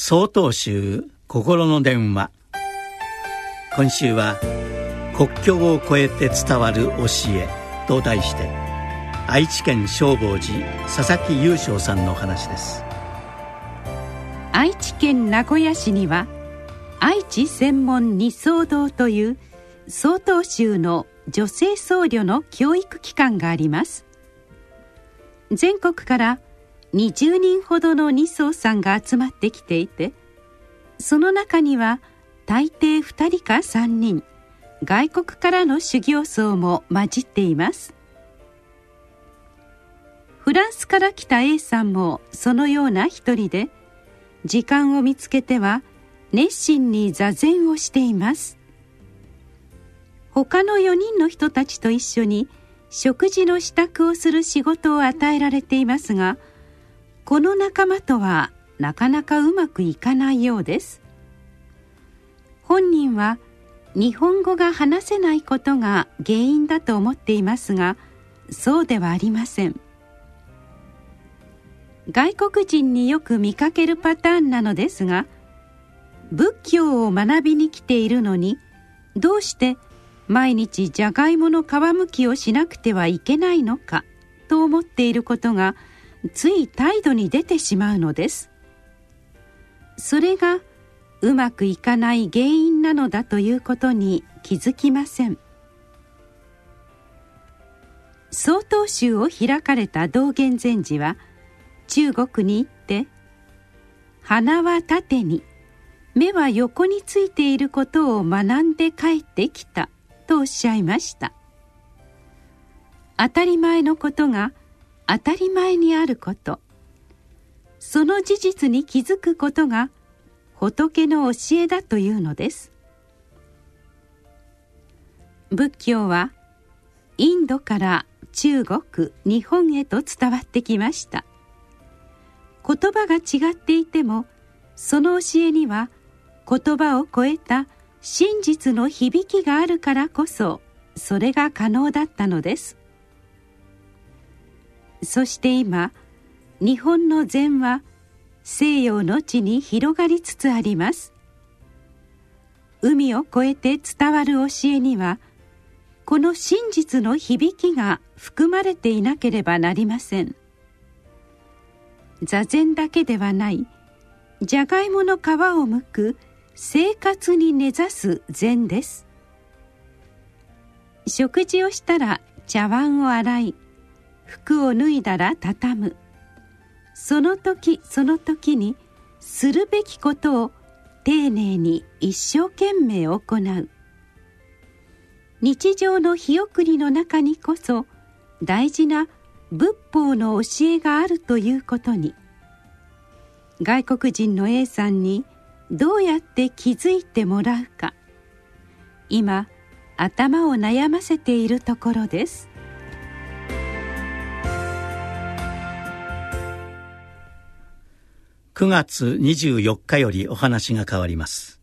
総統集心の電話。今週は「国境を越えて伝わる教え」と題して愛知県消防寺佐々木雄翔さんの話です。愛知県名古屋市には愛知専門二層堂という曹洞宗の女性僧侶の教育機関があります。全国から20人ほどの二層さんが集まってきていてその中には大抵2人か3人外国からの修行僧も混じっています。フランスから来た A さんもそのような一人で時間を見つけては熱心に座禅をしています。他の4人の人たちと一緒に食事の支度をする仕事を与えられていますがこの仲間とはなかなかうまくいかないようです。本人は日本語が話せないことが原因だと思っていますがそうではありません。外国人によく見かけるパターンなのですが仏教を学びに来ているのにどうして毎日じゃがいもの皮むきをしなくてはいけないのかと思っていることがつい態度に出てしまうのです。それがうまくいかない原因なのだということに気づきません。曹洞宗を開かれた道元禅師は中国に行って「鼻は縦に目は横についていることを学んで帰ってきた」とおっしゃいました。当たり前のことが当たり前にあること。その事実に気づくことが仏の教えだというのです。仏教はインドから中国日本へと伝わってきました。言葉が違っていてもその教えには言葉を超えた真実の響きがあるからこそそれが可能だったのです。そして今日本の禅は西洋の地に広がりつつあります。海を越えて伝わる教えにはこの真実の響きが含まれていなければなりません。座禅だけではないじゃがいもの皮を剥く生活に根ざす禅です。食事をしたら茶碗を洗い服を脱いだら畳む。その時その時にするべきことを丁寧に一生懸命行う。日常の日送りの中にこそ大事な仏法の教えがあるということに。外国人の A さんにどうやって気づいてもらうか。今頭を悩ませているところです。9月24日よりお話が変わります。